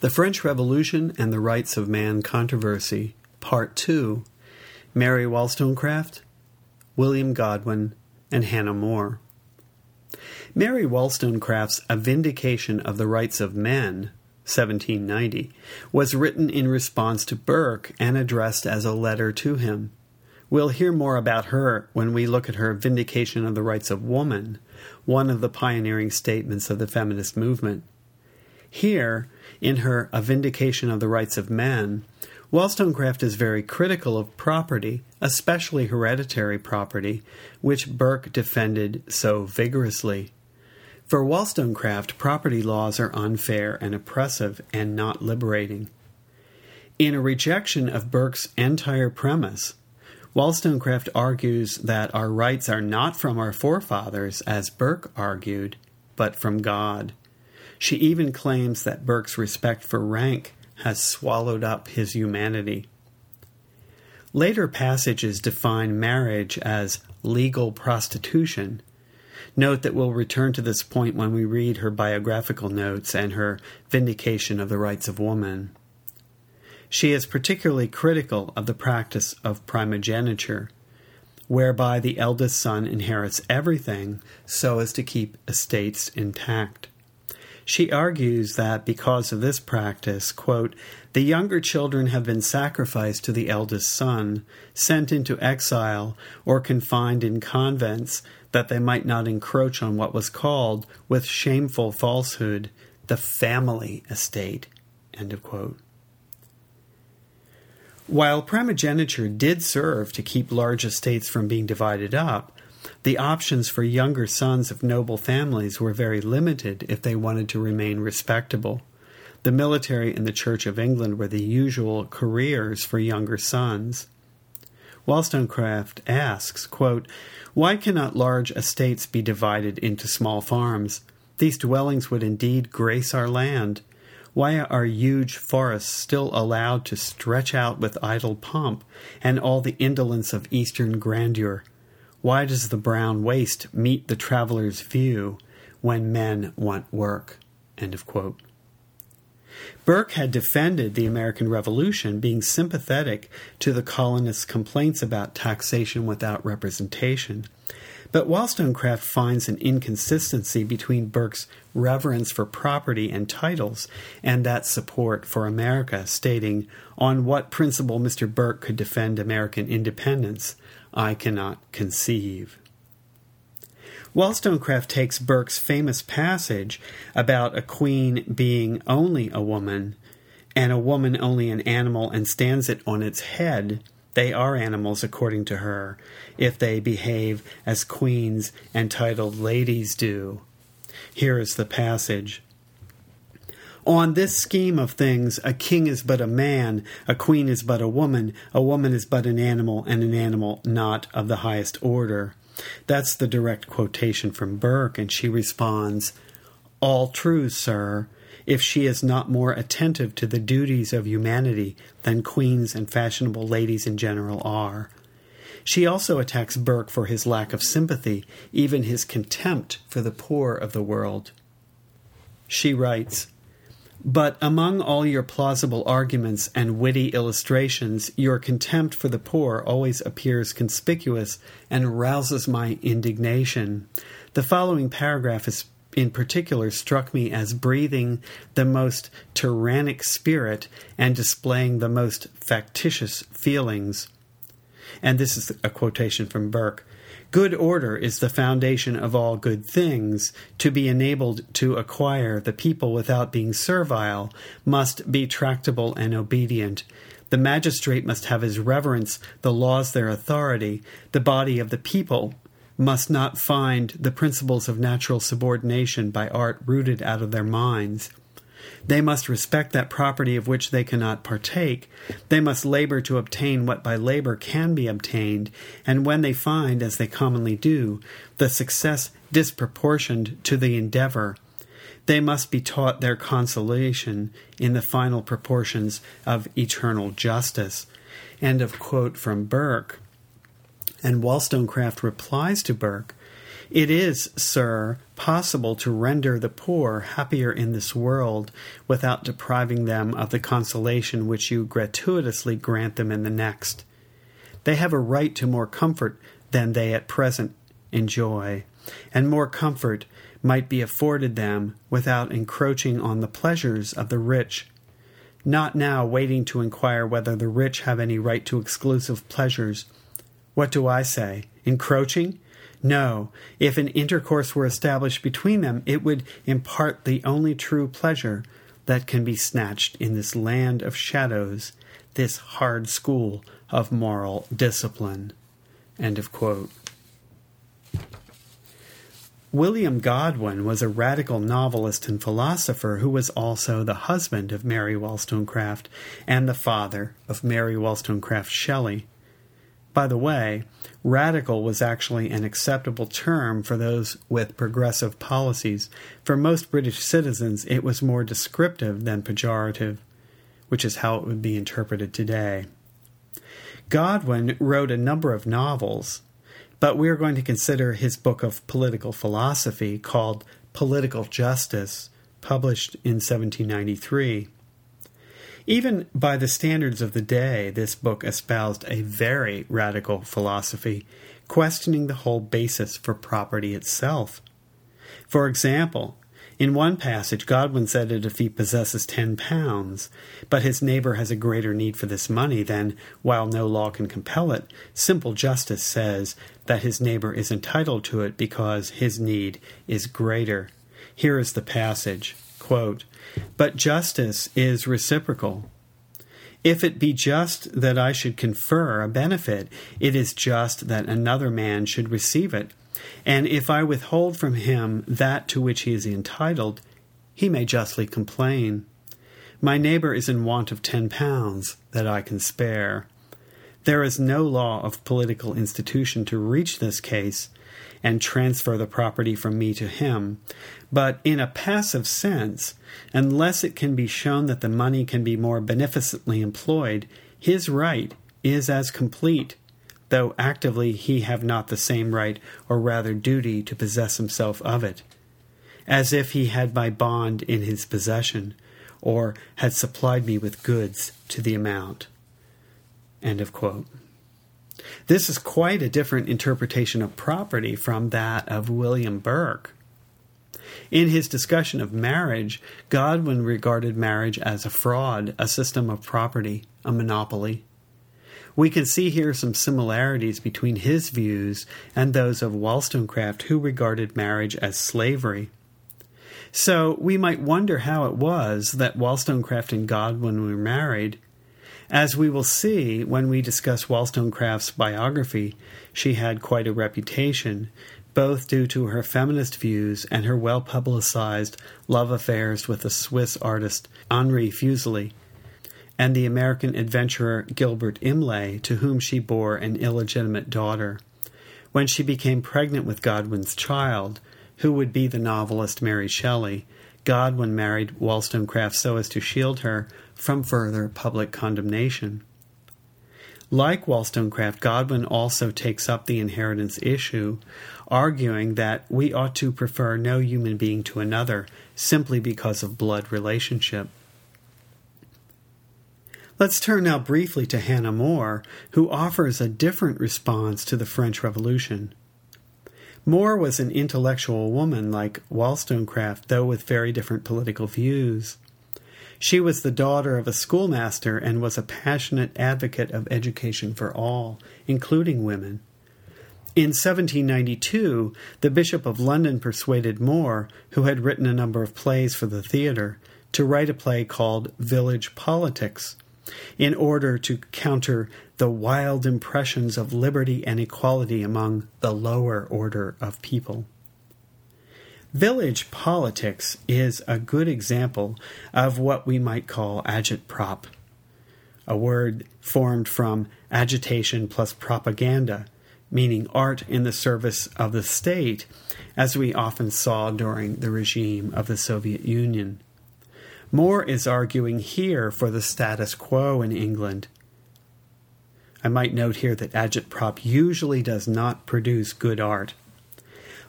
The French Revolution and the Rights of Man Controversy, Part 2 Mary Wollstonecraft, William Godwin, and Hannah More. Mary Wollstonecraft's A Vindication of the Rights of Men, 1790, was written in response to Burke and addressed as a letter to him. We'll hear more about her when we look at her Vindication of the Rights of Woman, one of the pioneering statements of the feminist movement. Here, in her A Vindication of the Rights of Man, Wollstonecraft is very critical of property, especially hereditary property, which Burke defended so vigorously. For Wollstonecraft, property laws are unfair and oppressive and not liberating. In a rejection of Burke's entire premise, Wollstonecraft argues that our rights are not from our forefathers, as Burke argued, but from God. She even claims that Burke's respect for rank has swallowed up his humanity. Later passages define marriage as legal prostitution. Note that we'll return to this point when we read her biographical notes and her vindication of the rights of woman. She is particularly critical of the practice of primogeniture, whereby the eldest son inherits everything so as to keep estates intact. She argues that because of this practice, quote, the younger children have been sacrificed to the eldest son, sent into exile, or confined in convents, that they might not encroach on what was called, with shameful falsehood, the family estate. End of quote. While primogeniture did serve to keep large estates from being divided up, the options for younger sons of noble families were very limited if they wanted to remain respectable. The military and the Church of England were the usual careers for younger sons. Wollstonecraft asks, quote, Why cannot large estates be divided into small farms? These dwellings would indeed grace our land. Why are huge forests still allowed to stretch out with idle pomp and all the indolence of eastern grandeur? Why does the brown waste meet the traveler's view when men want work? End of quote. Burke had defended the American Revolution, being sympathetic to the colonists' complaints about taxation without representation. But Wollstonecraft finds an inconsistency between Burke's reverence for property and titles and that support for America, stating, On what principle Mr. Burke could defend American independence, I cannot conceive. Wollstonecraft takes Burke's famous passage about a queen being only a woman and a woman only an animal and stands it on its head. They are animals, according to her, if they behave as queens and titled ladies do. Here is the passage. On this scheme of things, a king is but a man, a queen is but a woman, a woman is but an animal, and an animal not of the highest order. That's the direct quotation from Burke, and she responds, All true, sir, if she is not more attentive to the duties of humanity than queens and fashionable ladies in general are. She also attacks Burke for his lack of sympathy, even his contempt for the poor of the world. She writes, but among all your plausible arguments and witty illustrations, your contempt for the poor always appears conspicuous and rouses my indignation. The following paragraph is in particular struck me as breathing the most tyrannic spirit and displaying the most factitious feelings. And this is a quotation from Burke. Good order is the foundation of all good things. To be enabled to acquire, the people, without being servile, must be tractable and obedient. The magistrate must have his reverence, the laws their authority. The body of the people must not find the principles of natural subordination by art rooted out of their minds. They must respect that property of which they cannot partake. They must labor to obtain what by labor can be obtained, and when they find, as they commonly do, the success disproportioned to the endeavor, they must be taught their consolation in the final proportions of eternal justice. End of quote from Burke. And Wollstonecraft replies to Burke It is, sir, possible to render the poor happier in this world without depriving them of the consolation which you gratuitously grant them in the next. They have a right to more comfort than they at present enjoy, and more comfort might be afforded them without encroaching on the pleasures of the rich. Not now waiting to inquire whether the rich have any right to exclusive pleasures. What do I say? Encroaching? No, if an intercourse were established between them, it would impart the only true pleasure that can be snatched in this land of shadows, this hard school of moral discipline. End of quote. William Godwin was a radical novelist and philosopher who was also the husband of Mary Wollstonecraft and the father of Mary Wollstonecraft Shelley. By the way, radical was actually an acceptable term for those with progressive policies. For most British citizens, it was more descriptive than pejorative, which is how it would be interpreted today. Godwin wrote a number of novels, but we are going to consider his book of political philosophy called Political Justice, published in 1793. Even by the standards of the day, this book espoused a very radical philosophy, questioning the whole basis for property itself. For example, in one passage, Godwin said that if he possesses ten pounds, but his neighbor has a greater need for this money, then, while no law can compel it, simple justice says that his neighbor is entitled to it because his need is greater. Here is the passage quote, But justice is reciprocal. If it be just that I should confer a benefit, it is just that another man should receive it and if I withhold from him that to which he is entitled, he may justly complain. My neighbor is in want of ten pounds that I can spare. There is no law of political institution to reach this case and transfer the property from me to him, but in a passive sense, unless it can be shown that the money can be more beneficently employed, his right is as complete though actively he have not the same right, or rather duty, to possess himself of it, as if he had my bond in his possession, or had supplied me with goods to the amount. End of quote. This is quite a different interpretation of property from that of William Burke. In his discussion of marriage, Godwin regarded marriage as a fraud, a system of property, a monopoly. We can see here some similarities between his views and those of Wollstonecraft, who regarded marriage as slavery. So we might wonder how it was that Wollstonecraft and Godwin were married. As we will see when we discuss Wollstonecraft's biography, she had quite a reputation, both due to her feminist views and her well publicized love affairs with the Swiss artist Henri Fuseli and the American adventurer Gilbert Imlay, to whom she bore an illegitimate daughter. When she became pregnant with Godwin's child, who would be the novelist Mary Shelley, Godwin married Wollstonecraft so as to shield her from further public condemnation. Like Wollstonecraft, Godwin also takes up the inheritance issue, arguing that we ought to prefer no human being to another simply because of blood relationship. Let's turn now briefly to Hannah More, who offers a different response to the French Revolution. More was an intellectual woman like Wollstonecraft, though with very different political views. She was the daughter of a schoolmaster and was a passionate advocate of education for all, including women. In 1792, the Bishop of London persuaded More, who had written a number of plays for the theatre, to write a play called Village Politics in order to counter the wild impressions of liberty and equality among the lower order of people. Village politics is a good example of what we might call agitprop, a word formed from agitation plus propaganda, meaning art in the service of the state, as we often saw during the regime of the Soviet Union. More is arguing here for the status quo in England. I might note here that agitprop usually does not produce good art.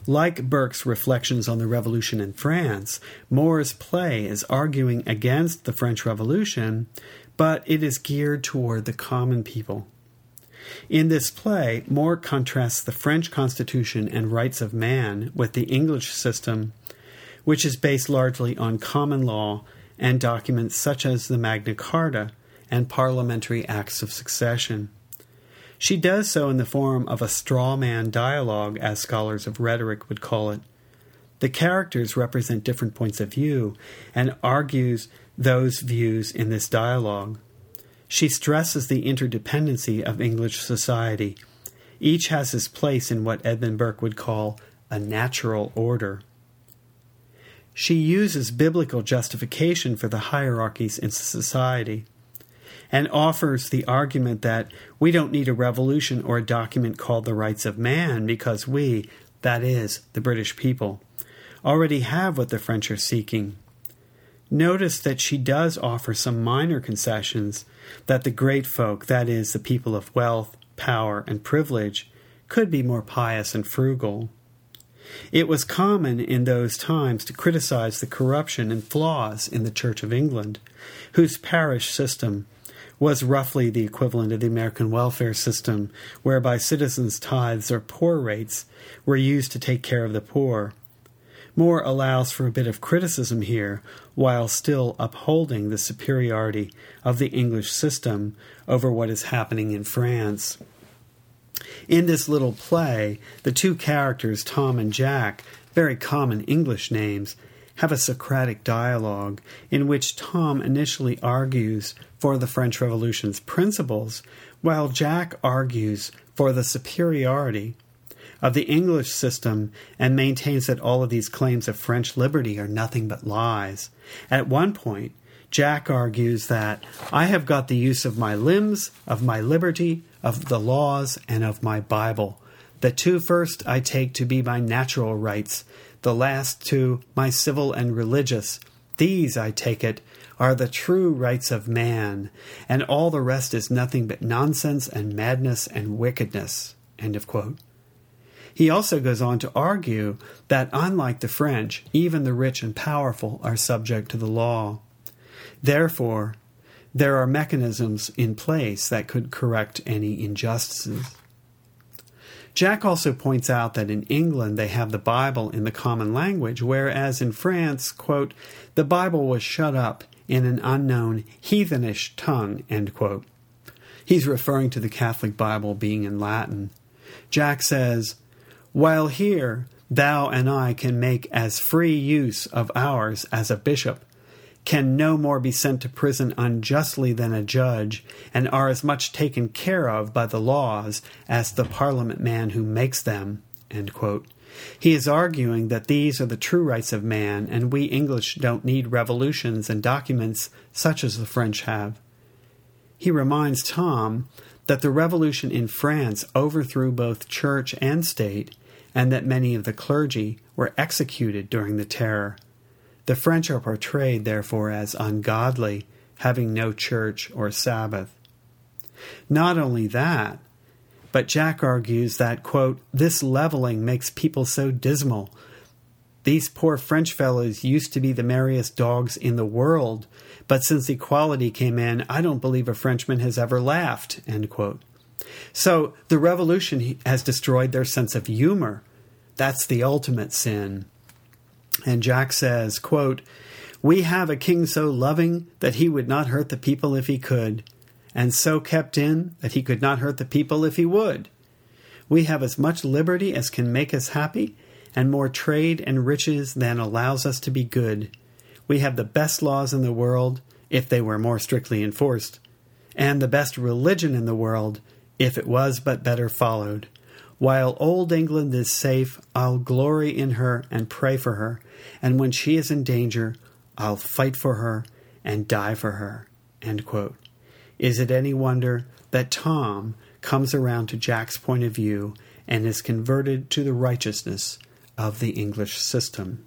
Like Burke's reflections on the Revolution in France, More's play is arguing against the French Revolution, but it is geared toward the common people. In this play, More contrasts the French Constitution and rights of man with the English system, which is based largely on common law and documents such as the Magna Carta and parliamentary acts of succession. She does so in the form of a straw man dialogue, as scholars of rhetoric would call it. The characters represent different points of view and argues those views in this dialogue. She stresses the interdependency of English society. Each has his place in what Edmund Burke would call a natural order. She uses biblical justification for the hierarchies in society and offers the argument that we don't need a revolution or a document called the Rights of Man because we, that is, the British people, already have what the French are seeking. Notice that she does offer some minor concessions that the great folk, that is, the people of wealth, power, and privilege, could be more pious and frugal. It was common in those times to criticize the corruption and flaws in the Church of England, whose parish system was roughly the equivalent of the American welfare system, whereby citizens' tithes or poor rates were used to take care of the poor. More allows for a bit of criticism here, while still upholding the superiority of the English system over what is happening in France. In this little play, the two characters, Tom and Jack, very common English names, have a Socratic dialogue in which Tom initially argues for the French Revolution's principles, while Jack argues for the superiority of the English system and maintains that all of these claims of French liberty are nothing but lies. At one point, Jack argues that I have got the use of my limbs, of my liberty, of the laws, and of my Bible. The two first I take to be my natural rights, the last two my civil and religious. These, I take it, are the true rights of man, and all the rest is nothing but nonsense and madness and wickedness. He also goes on to argue that, unlike the French, even the rich and powerful are subject to the law. Therefore, there are mechanisms in place that could correct any injustices. Jack also points out that in England they have the Bible in the common language, whereas in France, quote, the Bible was shut up in an unknown heathenish tongue, He's referring to the Catholic Bible being in Latin. Jack says, While here thou and I can make as free use of ours as a bishop, can no more be sent to prison unjustly than a judge, and are as much taken care of by the laws as the parliament man who makes them. He is arguing that these are the true rights of man, and we English don't need revolutions and documents such as the French have. He reminds Tom that the revolution in France overthrew both church and state, and that many of the clergy were executed during the terror. The French are portrayed, therefore, as ungodly, having no church or Sabbath. Not only that, but Jack argues that, quote, this leveling makes people so dismal. These poor French fellows used to be the merriest dogs in the world, but since equality came in, I don't believe a Frenchman has ever laughed, end quote. So the revolution has destroyed their sense of humor. That's the ultimate sin. And Jack says, quote, We have a king so loving that he would not hurt the people if he could, and so kept in that he could not hurt the people if he would. We have as much liberty as can make us happy, and more trade and riches than allows us to be good. We have the best laws in the world, if they were more strictly enforced, and the best religion in the world, if it was but better followed. While old England is safe, I'll glory in her and pray for her, and when she is in danger, I'll fight for her and die for her. Is it any wonder that Tom comes around to Jack's point of view and is converted to the righteousness of the English system?